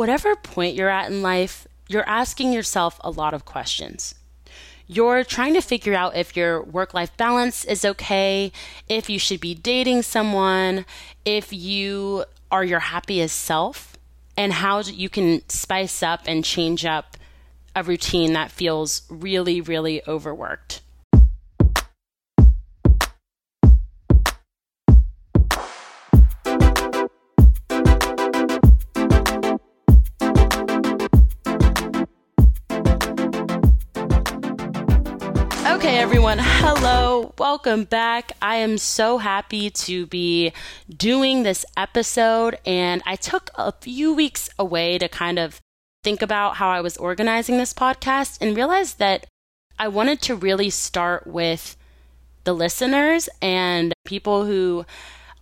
whatever point you're at in life, you're asking yourself a lot of questions. You're trying to figure out if your work life balance is okay, if you should be dating someone, if you are your happiest self, and how you can spice up and change up a routine that feels really, really overworked. Okay, everyone, hello, welcome back. I am so happy to be doing this episode, and I took a few weeks away to kind of think about how I was organizing this podcast and realized that I wanted to really start with the listeners and people who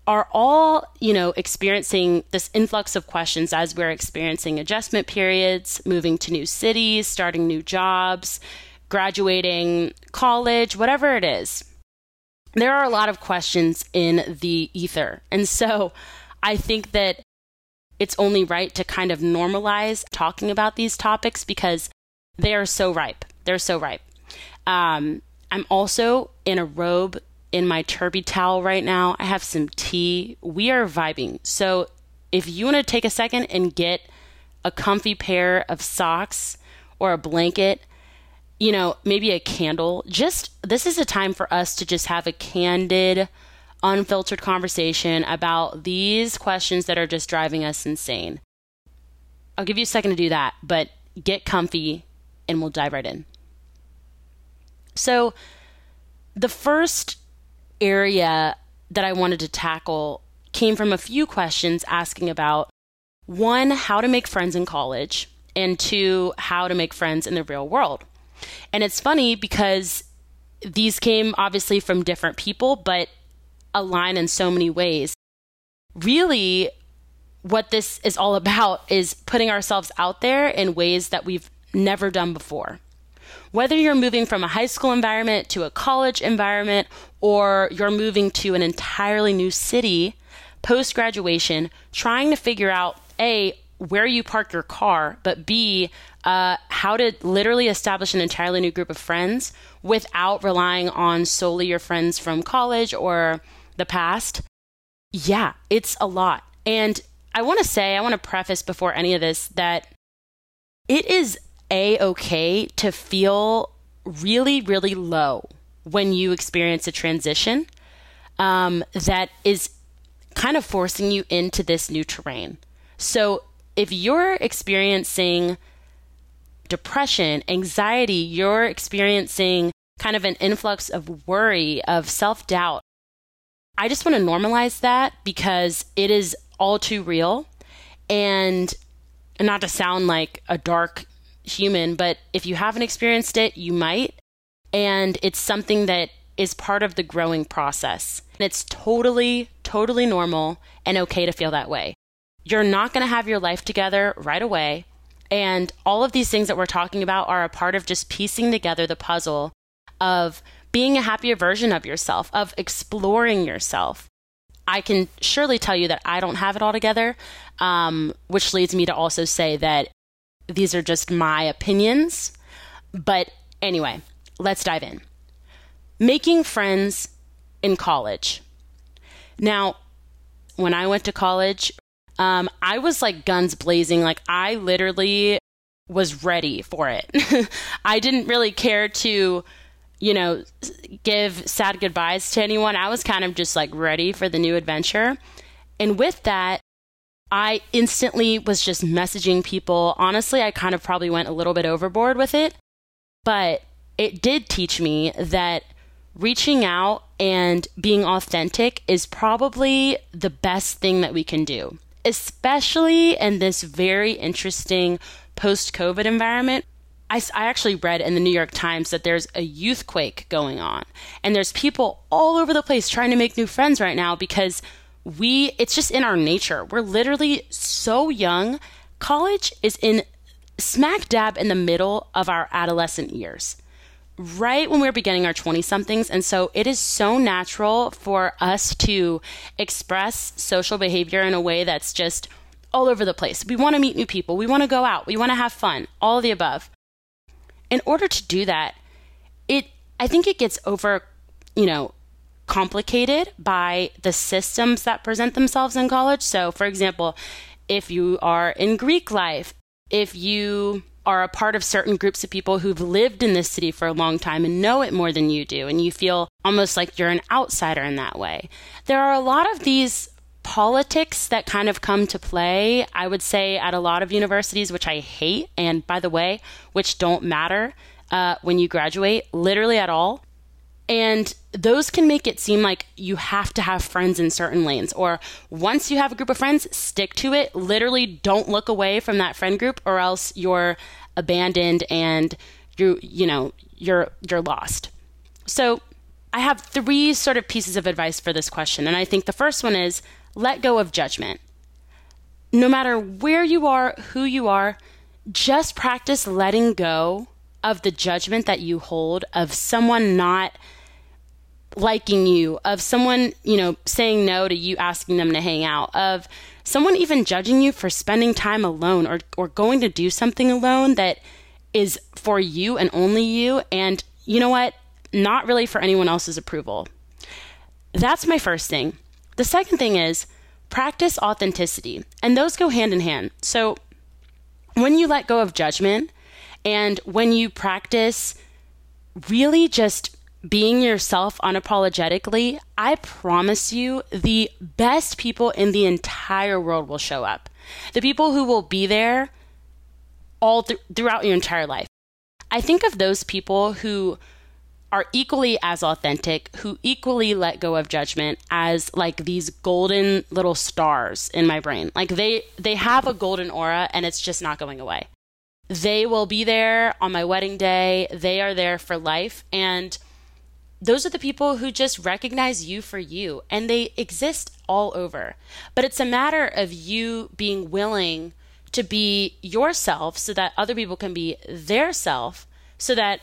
are all, you know, experiencing this influx of questions as we're experiencing adjustment periods, moving to new cities, starting new jobs, graduating college, whatever it is. There are a lot of questions in the ether. And so I think that it's only right to kind of normalize talking about these topics because they are so ripe. They're so ripe. Um, I'm also in a robe in my turby towel right now. I have some tea. We are vibing. So if you want to take a second and get a comfy pair of socks or a blanket, you know, maybe a candle. Just this is a time for us to just have a candid, unfiltered conversation about these questions that are just driving us insane. I'll give you a second to do that, but get comfy and we'll dive right in. So, the first area that I wanted to tackle came from a few questions asking about one, how to make friends in college, and two, how to make friends in the real world. And it's funny because these came obviously from different people, but align in so many ways. Really, what this is all about is putting ourselves out there in ways that we've never done before. Whether you're moving from a high school environment to a college environment, or you're moving to an entirely new city post graduation, trying to figure out A, where you park your car, but B, uh, how to literally establish an entirely new group of friends without relying on solely your friends from college or the past. Yeah, it's a lot. And I want to say, I want to preface before any of this that it is a okay to feel really, really low when you experience a transition um, that is kind of forcing you into this new terrain. So if you're experiencing depression, anxiety, you're experiencing kind of an influx of worry, of self doubt, I just want to normalize that because it is all too real. And not to sound like a dark human, but if you haven't experienced it, you might. And it's something that is part of the growing process. And it's totally, totally normal and okay to feel that way. You're not going to have your life together right away. And all of these things that we're talking about are a part of just piecing together the puzzle of being a happier version of yourself, of exploring yourself. I can surely tell you that I don't have it all together, um, which leads me to also say that these are just my opinions. But anyway, let's dive in. Making friends in college. Now, when I went to college, um, I was like guns blazing. Like I literally was ready for it. I didn't really care to, you know, give sad goodbyes to anyone. I was kind of just like ready for the new adventure. And with that, I instantly was just messaging people. Honestly, I kind of probably went a little bit overboard with it, but it did teach me that reaching out and being authentic is probably the best thing that we can do especially in this very interesting post COVID environment. I, I, actually read in the New York Times that there's a youth quake going on, and there's people all over the place trying to make new friends right now because we, it's just in our nature. We're literally so young. College is in smack dab in the middle of our adolescent years right when we're beginning our 20 somethings. And so it is so natural for us to express social behavior in a way that's just all over the place. We want to meet new people. We want to go out. We want to have fun. All the above. In order to do that, it I think it gets over, you know, complicated by the systems that present themselves in college. So, for example, if you are in Greek life, if you are a part of certain groups of people who've lived in this city for a long time and know it more than you do, and you feel almost like you're an outsider in that way. There are a lot of these politics that kind of come to play, I would say, at a lot of universities, which I hate, and by the way, which don't matter uh, when you graduate, literally at all. And those can make it seem like you have to have friends in certain lanes, or once you have a group of friends, stick to it. Literally, don't look away from that friend group, or else you're abandoned and you you know you're you're lost. So I have three sort of pieces of advice for this question, and I think the first one is let go of judgment. No matter where you are, who you are, just practice letting go of the judgment that you hold of someone not liking you, of someone, you know, saying no to you asking them to hang out, of someone even judging you for spending time alone or, or going to do something alone that is for you and only you. And you know what? Not really for anyone else's approval. That's my first thing. The second thing is practice authenticity, and those go hand in hand. So when you let go of judgment and when you practice really just being yourself unapologetically, I promise you the best people in the entire world will show up. The people who will be there all th- throughout your entire life. I think of those people who are equally as authentic, who equally let go of judgment as like these golden little stars in my brain. Like they they have a golden aura and it's just not going away. They will be there on my wedding day. They are there for life and those are the people who just recognize you for you and they exist all over. But it's a matter of you being willing to be yourself so that other people can be their self so that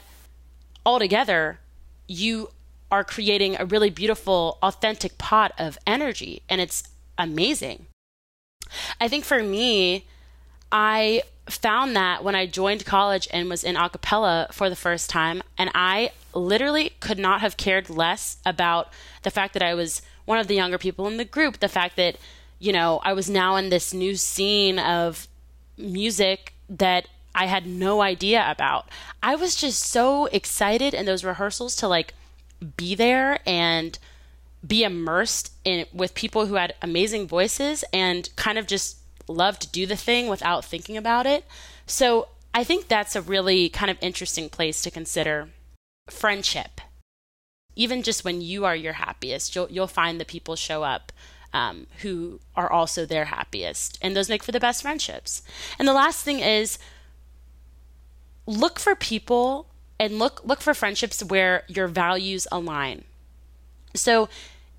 altogether, you are creating a really beautiful, authentic pot of energy, and it's amazing. I think for me, I found that when I joined college and was in acapella for the first time, and I literally could not have cared less about the fact that I was one of the younger people in the group, the fact that, you know, I was now in this new scene of music that I had no idea about. I was just so excited in those rehearsals to like be there and be immersed in with people who had amazing voices and kind of just love to do the thing without thinking about it. So I think that's a really kind of interesting place to consider friendship. Even just when you are your happiest, you'll you'll find the people show up um, who are also their happiest, and those make for the best friendships. And the last thing is look for people and look look for friendships where your values align. So,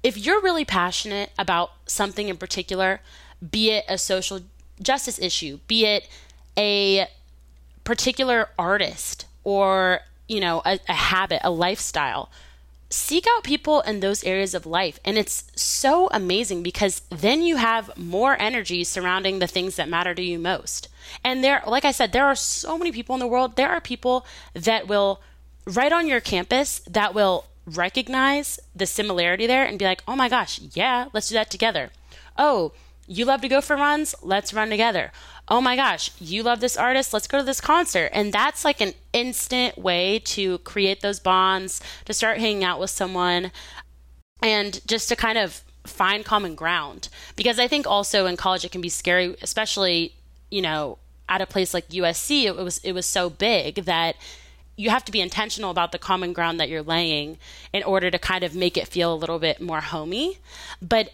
if you're really passionate about something in particular, be it a social justice issue, be it a particular artist or, you know, a, a habit, a lifestyle, seek out people in those areas of life. And it's so amazing because then you have more energy surrounding the things that matter to you most. And there, like I said, there are so many people in the world. There are people that will, right on your campus, that will recognize the similarity there and be like, oh my gosh, yeah, let's do that together. Oh, you love to go for runs? Let's run together. Oh my gosh, you love this artist? Let's go to this concert. And that's like an instant way to create those bonds, to start hanging out with someone, and just to kind of find common ground. Because I think also in college it can be scary, especially you know, at a place like USC, it was it was so big that you have to be intentional about the common ground that you're laying in order to kind of make it feel a little bit more homey. But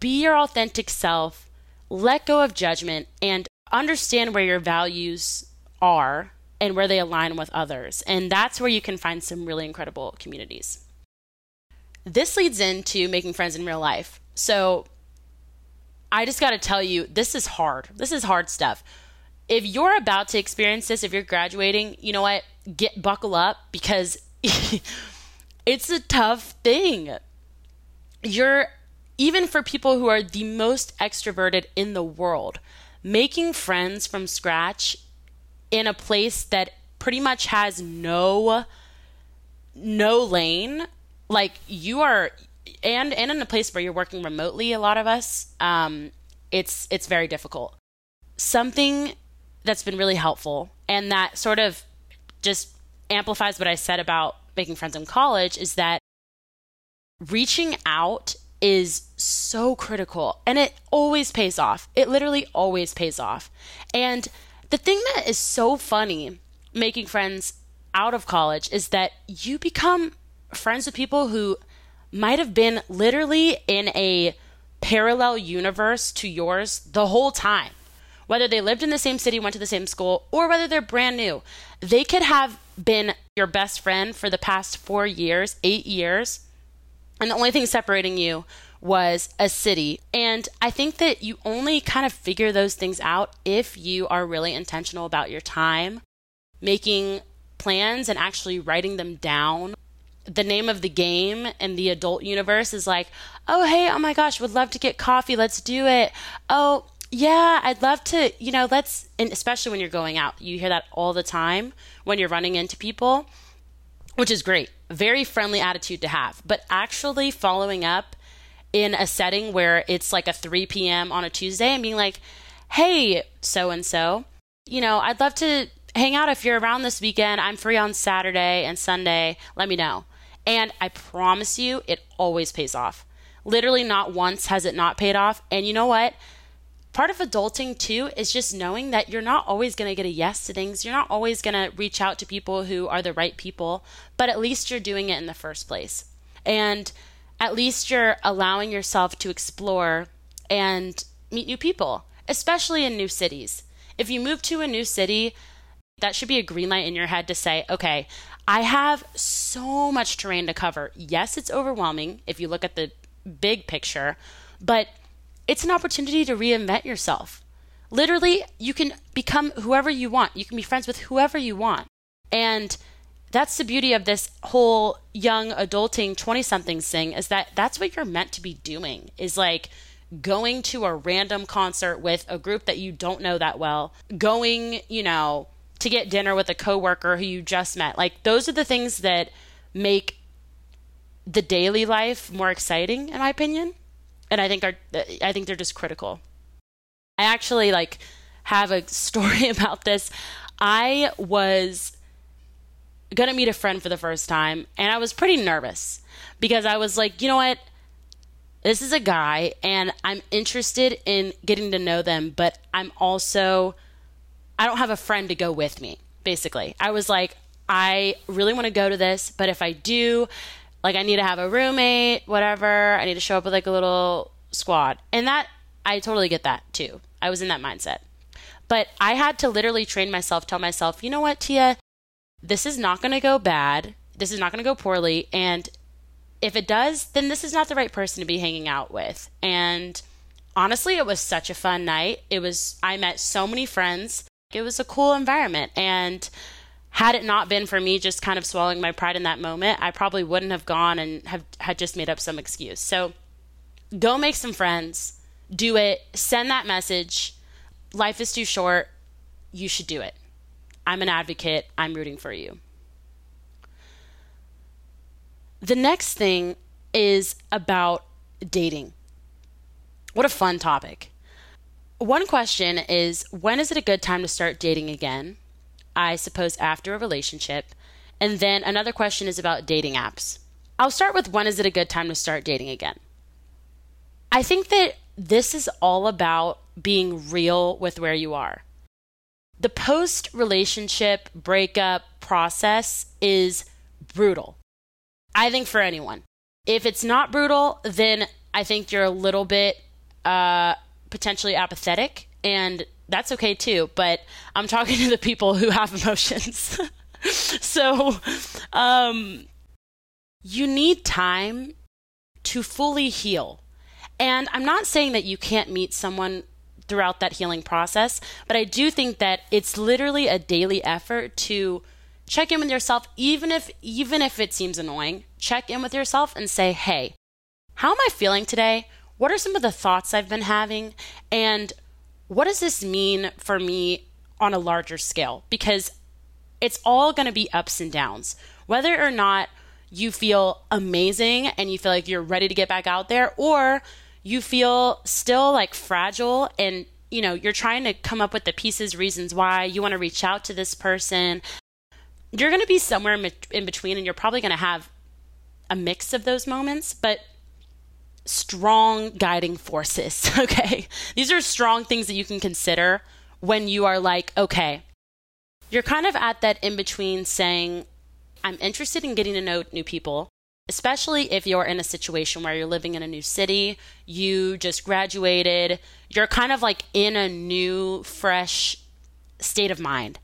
be your authentic self, let go of judgment, and understand where your values are and where they align with others. And that's where you can find some really incredible communities. This leads into making friends in real life. So, I just got to tell you, this is hard. This is hard stuff. If you're about to experience this, if you're graduating, you know what? Get buckle up because it's a tough thing. You're even for people who are the most extroverted in the world, making friends from scratch in a place that pretty much has no no lane. Like you are and and in a place where you're working remotely a lot of us um it's it's very difficult. Something that's been really helpful and that sort of just amplifies what I said about making friends in college is that reaching out is so critical and it always pays off. It literally always pays off. And the thing that is so funny making friends out of college is that you become friends with people who might have been literally in a parallel universe to yours the whole time. Whether they lived in the same city, went to the same school, or whether they're brand new, they could have been your best friend for the past four years, eight years, and the only thing separating you was a city. And I think that you only kind of figure those things out if you are really intentional about your time, making plans and actually writing them down. The name of the game in the adult universe is like, oh, hey, oh my gosh, would love to get coffee. Let's do it. Oh, yeah, I'd love to, you know, let's, and especially when you're going out, you hear that all the time when you're running into people, which is great. Very friendly attitude to have. But actually following up in a setting where it's like a 3 p.m. on a Tuesday and being like, hey, so and so, you know, I'd love to hang out if you're around this weekend. I'm free on Saturday and Sunday. Let me know. And I promise you, it always pays off. Literally, not once has it not paid off. And you know what? Part of adulting too is just knowing that you're not always going to get a yes to things. You're not always going to reach out to people who are the right people, but at least you're doing it in the first place. And at least you're allowing yourself to explore and meet new people, especially in new cities. If you move to a new city, that should be a green light in your head to say, okay, I have so much terrain to cover. Yes, it's overwhelming if you look at the big picture, but it's an opportunity to reinvent yourself. Literally, you can become whoever you want. You can be friends with whoever you want. And that's the beauty of this whole young adulting 20 somethings thing is that that's what you're meant to be doing is like going to a random concert with a group that you don't know that well, going, you know, to get dinner with a coworker who you just met. Like those are the things that make the daily life more exciting in my opinion and I think are I think they're just critical. I actually like have a story about this. I was going to meet a friend for the first time and I was pretty nervous because I was like, you know what? This is a guy and I'm interested in getting to know them, but I'm also I don't have a friend to go with me, basically. I was like, I really want to go to this, but if I do, like I need to have a roommate, whatever. I need to show up with like a little squad. And that I totally get that too. I was in that mindset. But I had to literally train myself, tell myself, you know what, Tia, this is not going to go bad. This is not going to go poorly. And if it does, then this is not the right person to be hanging out with. And honestly, it was such a fun night. It was, I met so many friends. It was a cool environment. And had it not been for me just kind of swallowing my pride in that moment, I probably wouldn't have gone and have had just made up some excuse. So go make some friends, do it, send that message. Life is too short. You should do it. I'm an advocate. I'm rooting for you. The next thing is about dating. What a fun topic. One question is when is it a good time to start dating again? I suppose after a relationship. And then another question is about dating apps. I'll start with when is it a good time to start dating again? I think that this is all about being real with where you are. The post relationship breakup process is brutal. I think for anyone. If it's not brutal, then I think you're a little bit uh, potentially apathetic and that's okay too. But I'm talking to the people who have emotions. so um, you need time to fully heal. And I'm not saying that you can't meet someone throughout that healing process, but I do think that it's literally a daily effort to check in with yourself even if even if it seems annoying. Check in with yourself and say, "Hey, how am I feeling today? What are some of the thoughts I've been having? And what does this mean for me on a larger scale? Because it's all going to be ups and downs. Whether or not you feel amazing and you feel like you're ready to get back out there, or you feel still like fragile and you know you're trying to come up with the pieces reasons why you want to reach out to this person you're going to be somewhere in between and you're probably going to have a mix of those moments but strong guiding forces okay these are strong things that you can consider when you are like okay you're kind of at that in between saying i'm interested in getting to know new people especially if you're in a situation where you're living in a new city, you just graduated, you're kind of like in a new, fresh state of mind.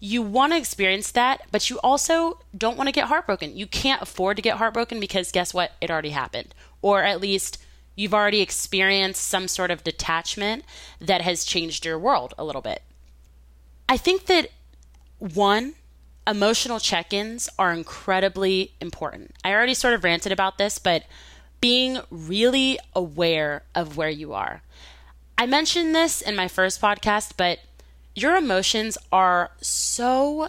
You want to experience that, but you also don't want to get heartbroken. You can't afford to get heartbroken because guess what? It already happened. Or at least you've already experienced some sort of detachment that has changed your world a little bit. I think that one, emotional check ins are incredibly important. I already sort of ranted about this, but being really aware of where you are. I mentioned this in my first podcast, but your emotions are so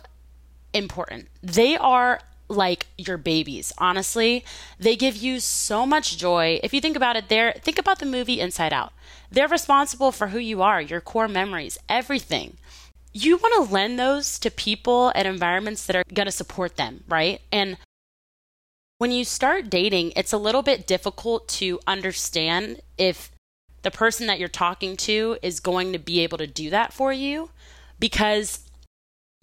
important. They are like your babies, honestly. They give you so much joy. If you think about it there, think about the movie Inside Out. They're responsible for who you are, your core memories, everything you want to lend those to people and environments that are going to support them, right? And when you start dating, it's a little bit difficult to understand if the person that you're talking to is going to be able to do that for you because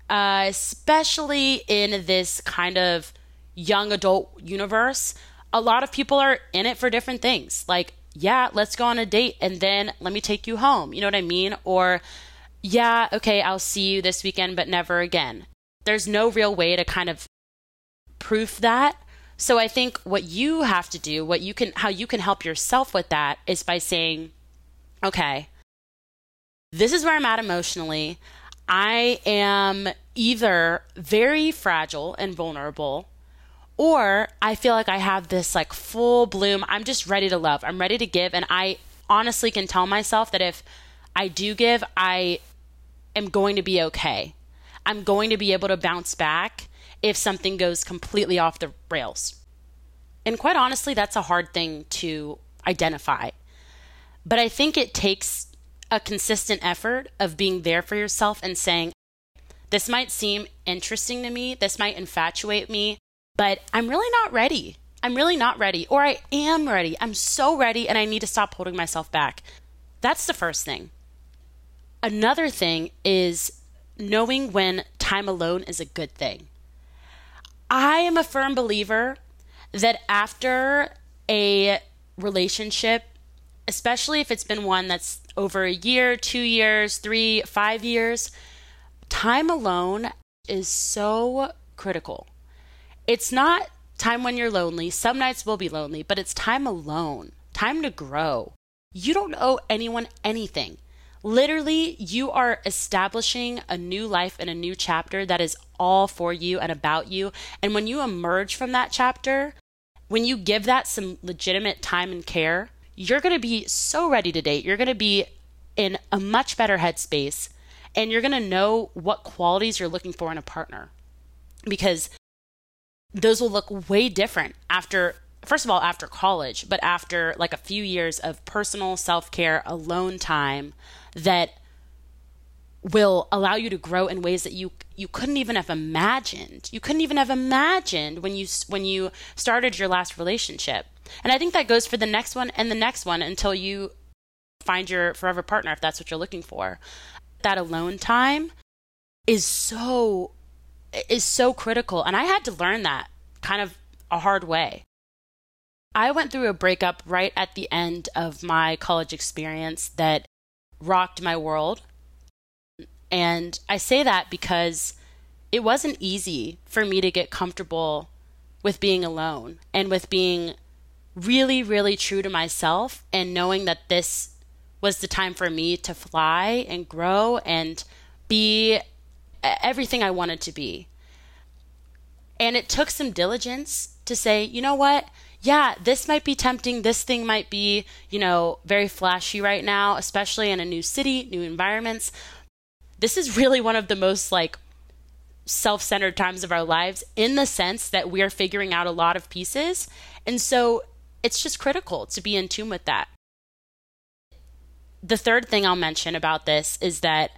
uh, especially in this kind of young adult universe, a lot of people are in it for different things. Like, yeah, let's go on a date and then let me take you home. You know what I mean? Or yeah, okay, I'll see you this weekend, but never again. There's no real way to kind of proof that. So I think what you have to do, what you can, how you can help yourself with that is by saying, okay, this is where I'm at emotionally. I am either very fragile and vulnerable, or I feel like I have this like full bloom. I'm just ready to love. I'm ready to give. And I honestly can tell myself that if I do give, I am going to be okay. I'm going to be able to bounce back if something goes completely off the rails. And quite honestly, that's a hard thing to identify. But I think it takes a consistent effort of being there for yourself and saying, this might seem interesting to me, this might infatuate me, but I'm really not ready. I'm really not ready, or I am ready. I'm so ready, and I need to stop holding myself back. That's the first thing. Another thing is knowing when time alone is a good thing. I am a firm believer that after a relationship, especially if it's been one that's over a year, two years, three, five years, time alone is so critical. It's not time when you're lonely. Some nights will be lonely, but it's time alone, time to grow. You don't owe anyone anything. Literally, you are establishing a new life and a new chapter that is all for you and about you. And when you emerge from that chapter, when you give that some legitimate time and care, you're going to be so ready to date. You're going to be in a much better headspace and you're going to know what qualities you're looking for in a partner because those will look way different after first of all after college but after like a few years of personal self-care alone time that will allow you to grow in ways that you you couldn't even have imagined. You couldn't even have imagined when you when you started your last relationship. And I think that goes for the next one and the next one until you find your forever partner if that's what you're looking for. That alone time is so is so critical and I had to learn that kind of a hard way. I went through a breakup right at the end of my college experience that rocked my world. And I say that because it wasn't easy for me to get comfortable with being alone and with being really, really true to myself and knowing that this was the time for me to fly and grow and be everything I wanted to be. And it took some diligence to say, you know what? Yeah, this might be tempting. This thing might be, you know, very flashy right now, especially in a new city, new environments. This is really one of the most like self centered times of our lives in the sense that we're figuring out a lot of pieces. And so it's just critical to be in tune with that. The third thing I'll mention about this is that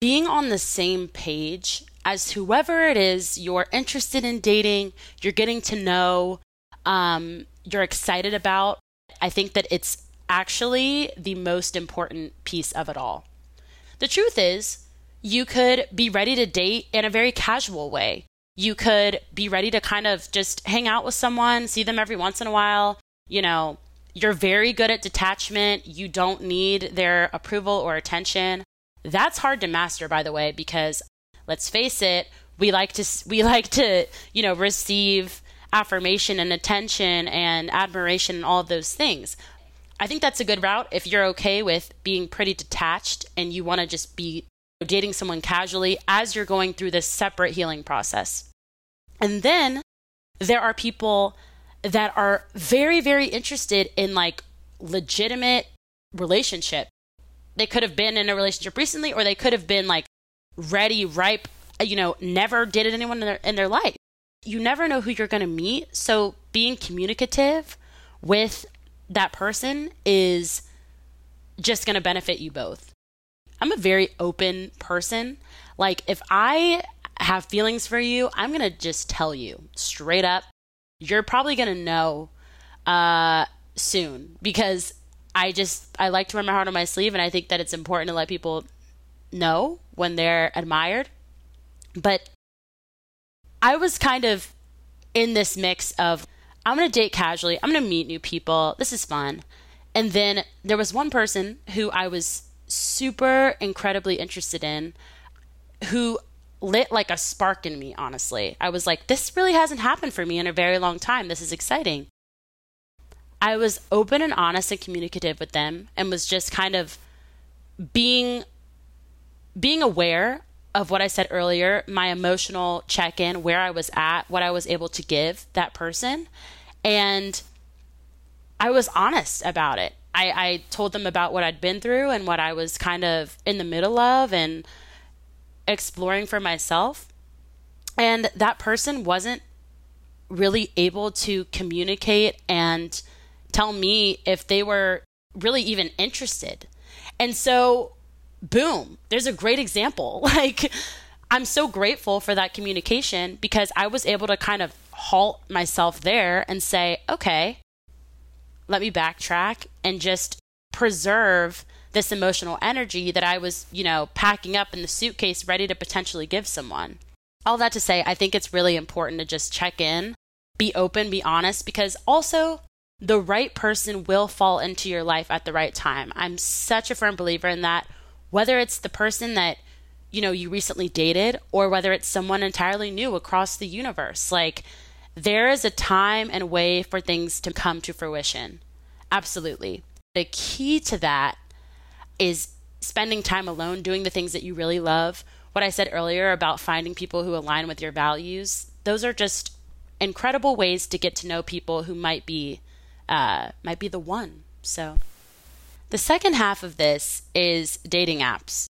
being on the same page as whoever it is you're interested in dating, you're getting to know, um, you're excited about, I think that it's actually the most important piece of it all. The truth is, you could be ready to date in a very casual way. You could be ready to kind of just hang out with someone, see them every once in a while. You know, you're very good at detachment. You don't need their approval or attention. That's hard to master, by the way, because let's face it, we like to we like to you know receive affirmation and attention and admiration and all of those things. I think that's a good route if you're okay with being pretty detached and you want to just be dating someone casually as you're going through this separate healing process. And then there are people that are very, very interested in like legitimate relationship. They could have been in a relationship recently, or they could have been like ready, ripe, you know, never dated anyone in their, in their life. You never know who you're going to meet. So being communicative with that person is just going to benefit you both. I'm a very open person. Like, if I have feelings for you, I'm going to just tell you straight up. You're probably going to know uh, soon because I just, I like to wear my heart on my sleeve and I think that it's important to let people know when they're admired. But I was kind of in this mix of I'm going to date casually, I'm going to meet new people, this is fun. And then there was one person who I was super incredibly interested in who lit like a spark in me, honestly. I was like, this really hasn't happened for me in a very long time. This is exciting. I was open and honest and communicative with them and was just kind of being being aware of what I said earlier, my emotional check-in, where I was at, what I was able to give that person. And I was honest about it. I, I told them about what I'd been through and what I was kind of in the middle of and exploring for myself. And that person wasn't really able to communicate and tell me if they were really even interested. And so, boom, there's a great example. Like, I'm so grateful for that communication because I was able to kind of halt myself there and say, okay, let me backtrack and just preserve this emotional energy that I was, you know, packing up in the suitcase ready to potentially give someone. All that to say, I think it's really important to just check in, be open, be honest, because also the right person will fall into your life at the right time. I'm such a firm believer in that, whether it's the person that you know you recently dated or whether it's someone entirely new across the universe. Like there is a time and way for things to come to fruition. Absolutely. The key to that is spending time alone, doing the things that you really love. What I said earlier about finding people who align with your values, those are just incredible ways to get to know people who might be uh, might be the one. So, the second half of this is dating apps.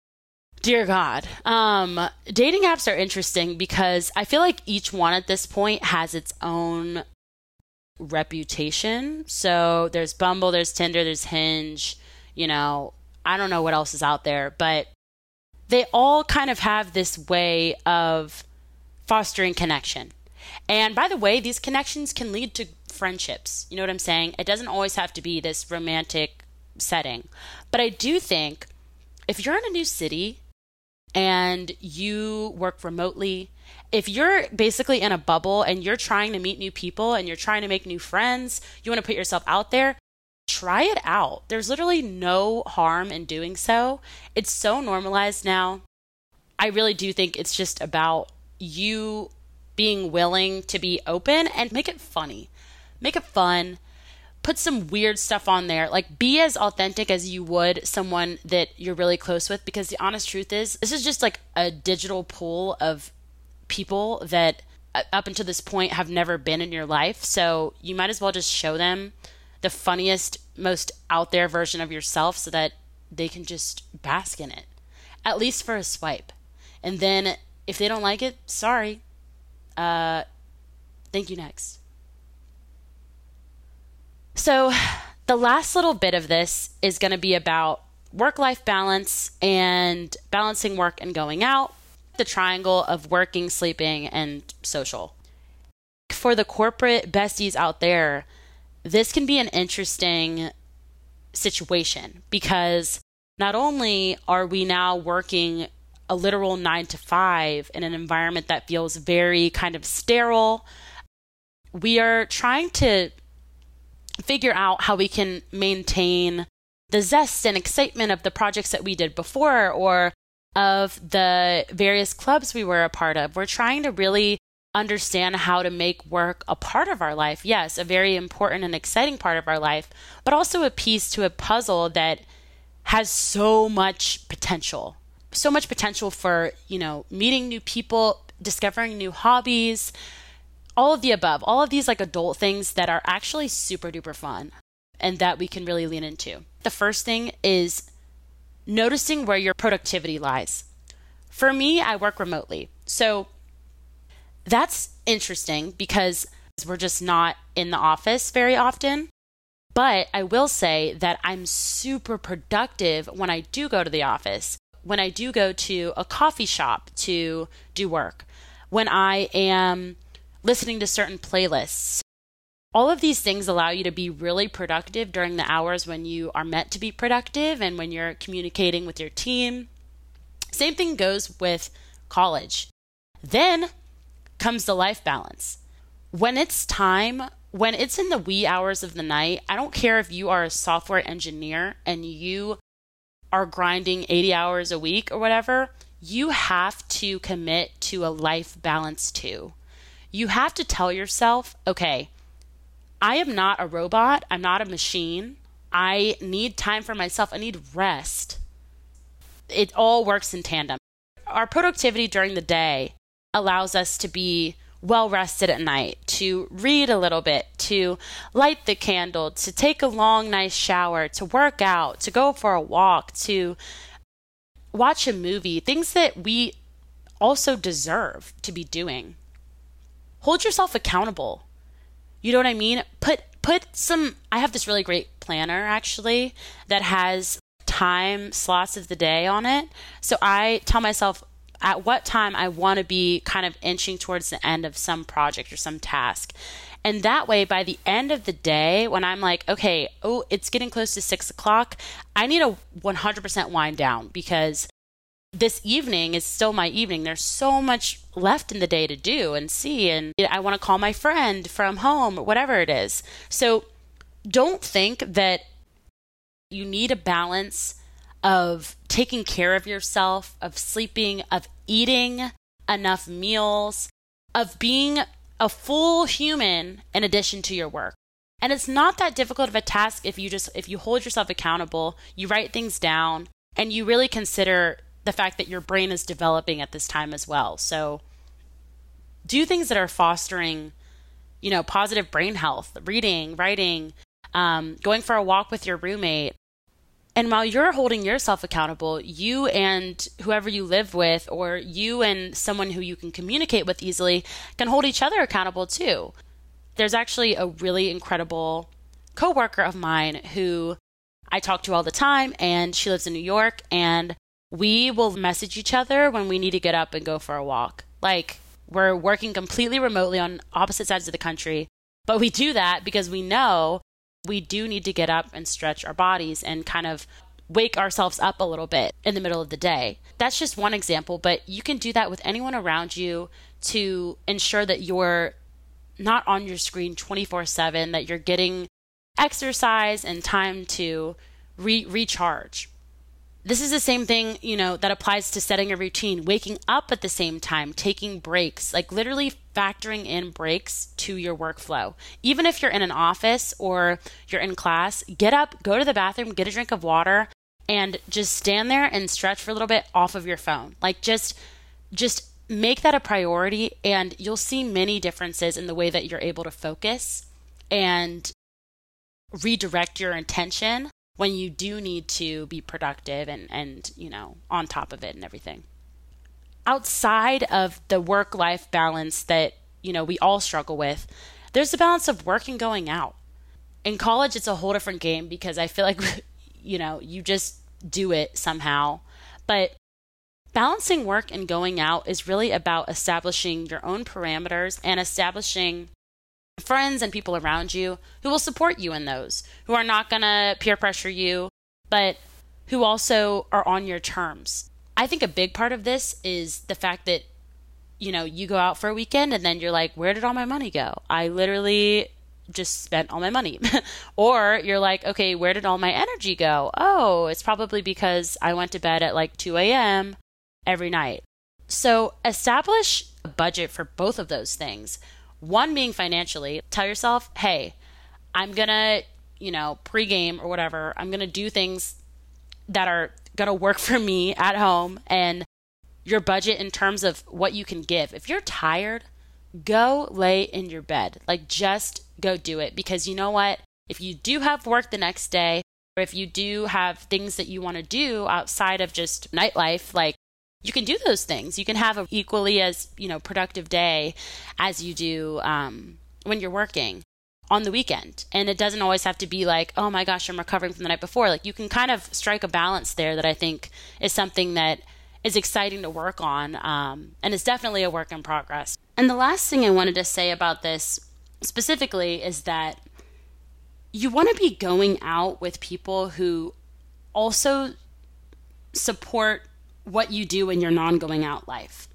Dear God. Um, dating apps are interesting because I feel like each one at this point has its own reputation. So there's Bumble, there's Tinder, there's Hinge, you know, I don't know what else is out there, but they all kind of have this way of fostering connection. And by the way, these connections can lead to friendships. You know what I'm saying? It doesn't always have to be this romantic setting. But I do think if you're in a new city and you work remotely, if you're basically in a bubble and you're trying to meet new people and you're trying to make new friends, you want to put yourself out there, try it out. There's literally no harm in doing so. It's so normalized now. I really do think it's just about you being willing to be open and make it funny. Make it fun put some weird stuff on there. Like be as authentic as you would someone that you're really close with because the honest truth is this is just like a digital pool of people that uh, up until this point have never been in your life. So you might as well just show them the funniest, most out there version of yourself so that they can just bask in it, at least for a swipe. And then if they don't like it, sorry. Uh, thank you next. So, the last little bit of this is going to be about work life balance and balancing work and going out, the triangle of working, sleeping, and social. For the corporate besties out there, this can be an interesting situation because not only are we now working a literal nine to five in an environment that feels very kind of sterile, we are trying to figure out how we can maintain the zest and excitement of the projects that we did before or of the various clubs we were a part of. We're trying to really understand how to make work a part of our life. Yes, a very important and exciting part of our life, but also a piece to a puzzle that has so much potential. So much potential for, you know, meeting new people, discovering new hobbies, all of the above, all of these like adult things that are actually super duper fun and that we can really lean into. The first thing is noticing where your productivity lies. For me, I work remotely. So that's interesting because we're just not in the office very often. But I will say that I'm super productive when I do go to the office, when I do go to a coffee shop to do work, when I am listening to certain playlists. All of these things allow you to be really productive during the hours when you are meant to be productive and when you're communicating with your team. Same thing goes with college. Then comes the life balance. When it's time, when it's in the wee hours of the night, I don't care if you are a software engineer and you are grinding 80 hours a week or whatever, you have to commit to a life balance too you have to tell yourself, okay, I am not a robot. I'm not a machine. I need time for myself. I need rest. It all works in tandem. Our productivity during the day allows us to be well rested at night, to read a little bit, to light the candle, to take a long, nice shower, to work out, to go for a walk, to watch a movie, things that we also deserve to be doing hold yourself accountable. You know what I mean? Put put some I have this really great planner actually that has time slots of the day on it. So I tell myself at what time I want to be kind of inching towards the end of some project or some task. And that way, by the end of the day, when I'm like, okay, oh, it's getting close to six o'clock, I need a 100% wind down because this evening is still my evening. There's so much left in the day to do and see, and I want to call my friend from home, or whatever it is. So don't think that you need a balance of taking care of yourself, of sleeping, of eating enough meals, of being a full human in addition to your work. And it's not that difficult of a task if you just if you hold yourself accountable, you write things down, and you really consider the fact that your brain is developing at this time as well. So do things that are fostering, you know, positive brain health, reading, writing, um, going for a walk with your roommate. And while you're holding yourself accountable, you and whoever you live with, or you and someone who you can communicate with easily, can hold each other accountable too. There's actually a really incredible coworker of mine who I talk to all the time, and she lives in New York. And we will message each other when we need to get up and go for a walk. Like we're working completely remotely on opposite sides of the country, but we do that because we know we do need to get up and stretch our bodies and kind of wake ourselves up a little bit in the middle of the day. That's just one example, but you can do that with anyone around you to ensure that you're not on your screen 24 7, that you're getting exercise and time to re- recharge this is the same thing, you know, that applies to setting a routine, waking up at the same time, taking breaks, like literally factoring in breaks to your workflow. Even if you're in an office or you're in class, get up, go to the bathroom, get a drink of water, and just stand there and stretch for a little bit off of your phone. Like just just make that a priority and you'll see many differences in the way that you're able to focus and redirect your intention when you do need to be productive and and you know on top of it and everything. Outside of the work life balance that you know we all struggle with there's the balance of work and going out. In college it's a whole different game because i feel like you know you just do it somehow. But balancing work and going out is really about establishing your own parameters and establishing friends and people around you who will support you in those, who are not going to peer pressure you, but who also are on your terms. I think a big part of this is the fact that, you know, you go out for a weekend and then you're like, where did all my money go? I literally just spent all my money. or you're like, okay, where did all my energy go? Oh, it's probably because I went to bed at like 2 a.m. every night. So establish a budget for both of those things. One being financially, tell yourself, hey, I'm going to, you know, pregame or whatever, I'm going to do things that are going to work for me at home and your budget in terms of what you can give. If you're tired, go lay in your bed. Like, just go do it because you know what? If you do have work the next day, or if you do have things that you want to do outside of just nightlife, like you can do those things. You can have an equally as you know productive day as you do um, when you're working on the weekend. And it doesn't always have to be like, oh my gosh, I'm recovering from the night before. Like you can kind of strike a balance there that I think is something that is exciting to work on, um, and it's definitely a work in progress. And the last thing I wanted to say about this specifically is that you want to be going out with people who also support what you do in your non going out life.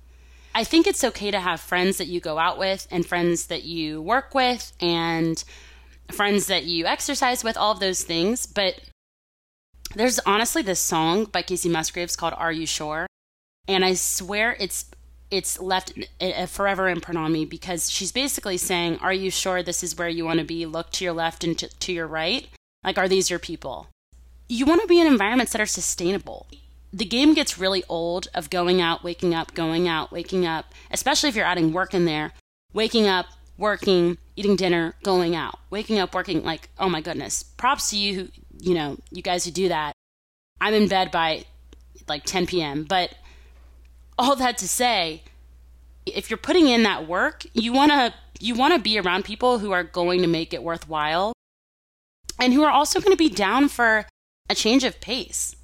I think it's okay to have friends that you go out with and friends that you work with and friends that you exercise with, all of those things. But there's honestly this song by Kacey Musgraves called Are You Sure? And I swear it's it's left a forever imprint on me because she's basically saying, Are you sure this is where you want to be? Look to your left and to, to your right. Like, are these your people? You want to be in environments that are sustainable the game gets really old of going out, waking up, going out, waking up, especially if you're adding work in there. Waking up, working, eating dinner, going out. Waking up, working, like, oh my goodness. Props to you, you know, you guys who do that. I'm in bed by like 10 p.m. But all that to say, if you're putting in that work, you want to you want to be around people who are going to make it worthwhile and who are also going to be down for a change of pace.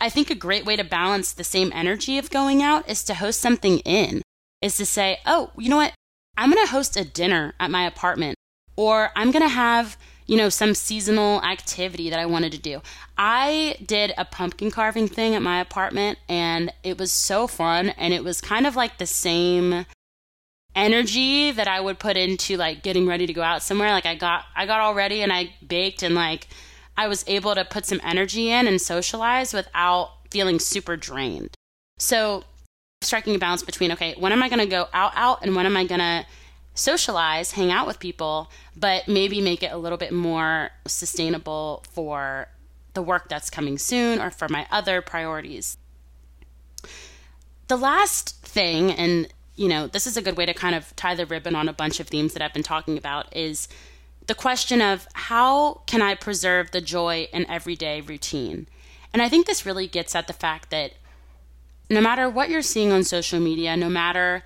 I think a great way to balance the same energy of going out is to host something in, is to say, oh, you know what? I'm going to host a dinner at my apartment, or I'm going to have, you know, some seasonal activity that I wanted to do. I did a pumpkin carving thing at my apartment, and it was so fun. And it was kind of like the same energy that I would put into like getting ready to go out somewhere. Like I got, I got all ready and I baked and like, I was able to put some energy in and socialize without feeling super drained. So, striking a balance between okay, when am I going to go out out and when am I going to socialize, hang out with people, but maybe make it a little bit more sustainable for the work that's coming soon or for my other priorities. The last thing and you know, this is a good way to kind of tie the ribbon on a bunch of themes that I've been talking about is the question of how can I preserve the joy in everyday routine? And I think this really gets at the fact that no matter what you're seeing on social media, no matter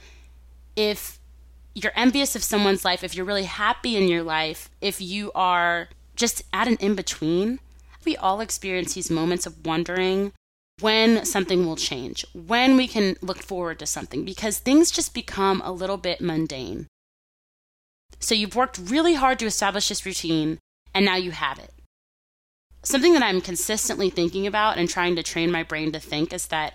if you're envious of someone's life, if you're really happy in your life, if you are just at an in between, we all experience these moments of wondering when something will change, when we can look forward to something, because things just become a little bit mundane. So you've worked really hard to establish this routine, and now you have it. Something that I'm consistently thinking about and trying to train my brain to think is that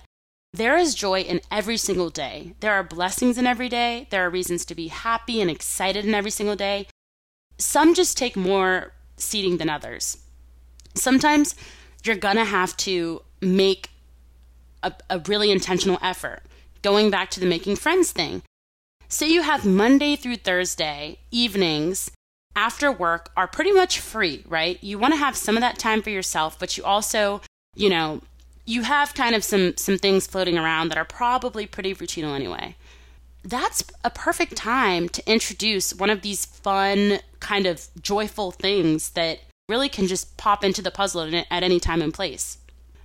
there is joy in every single day. There are blessings in every day. There are reasons to be happy and excited in every single day. Some just take more seating than others. Sometimes you're gonna have to make a, a really intentional effort. Going back to the making friends thing, Say you have Monday through Thursday evenings after work are pretty much free, right? You want to have some of that time for yourself, but you also, you know, you have kind of some some things floating around that are probably pretty routine anyway. That's a perfect time to introduce one of these fun, kind of joyful things that really can just pop into the puzzle at any time and place.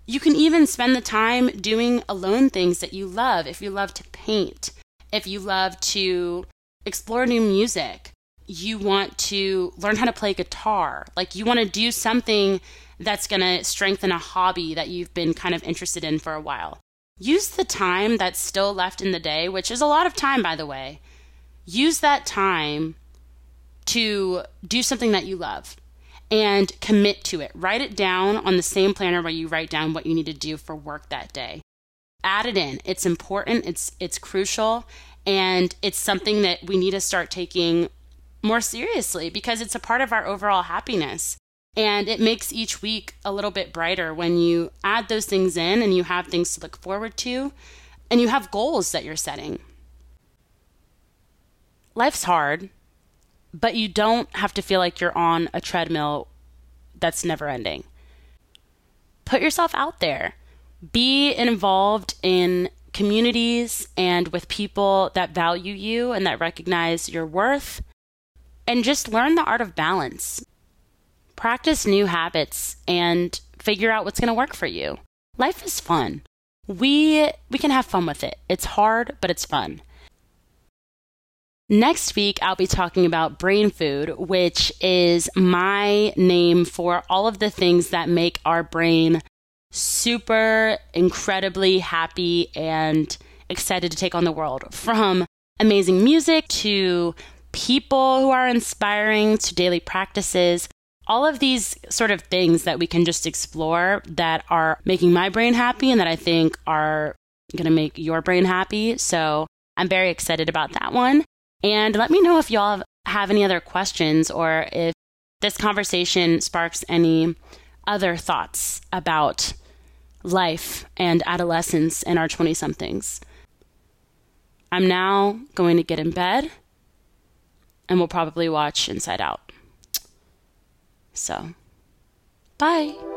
You can even spend the time doing alone things that you love. If you love to paint, if you love to explore new music, you want to learn how to play guitar, like you want to do something that's going to strengthen a hobby that you've been kind of interested in for a while. Use the time that's still left in the day, which is a lot of time, by the way. Use that time to do something that you love and commit to it. Write it down on the same planner where you write down what you need to do for work that day. Add it in. It's important, it's it's crucial, and it's something that we need to start taking more seriously because it's a part of our overall happiness. And it makes each week a little bit brighter when you add those things in and you have things to look forward to and you have goals that you're setting. Life's hard, but you don't have to feel like you're on a treadmill that's never ending. Put yourself out there. Be involved in communities and with people that value you and that recognize your worth and just learn the art of balance. Practice new habits and figure out what's going to work for you. Life is fun. We we can have fun with it. It's hard, but it's fun. Next week, I'll be talking about brain food, which is my name for all of the things that make our brain super incredibly happy and excited to take on the world. From amazing music to people who are inspiring to daily practices. All of these sort of things that we can just explore that are making my brain happy and that I think are going to make your brain happy. So I'm very excited about that one. And let me know if y'all have any other questions or if this conversation sparks any other thoughts about life and adolescence and our 20 somethings. I'm now going to get in bed and we'll probably watch Inside Out. So, bye.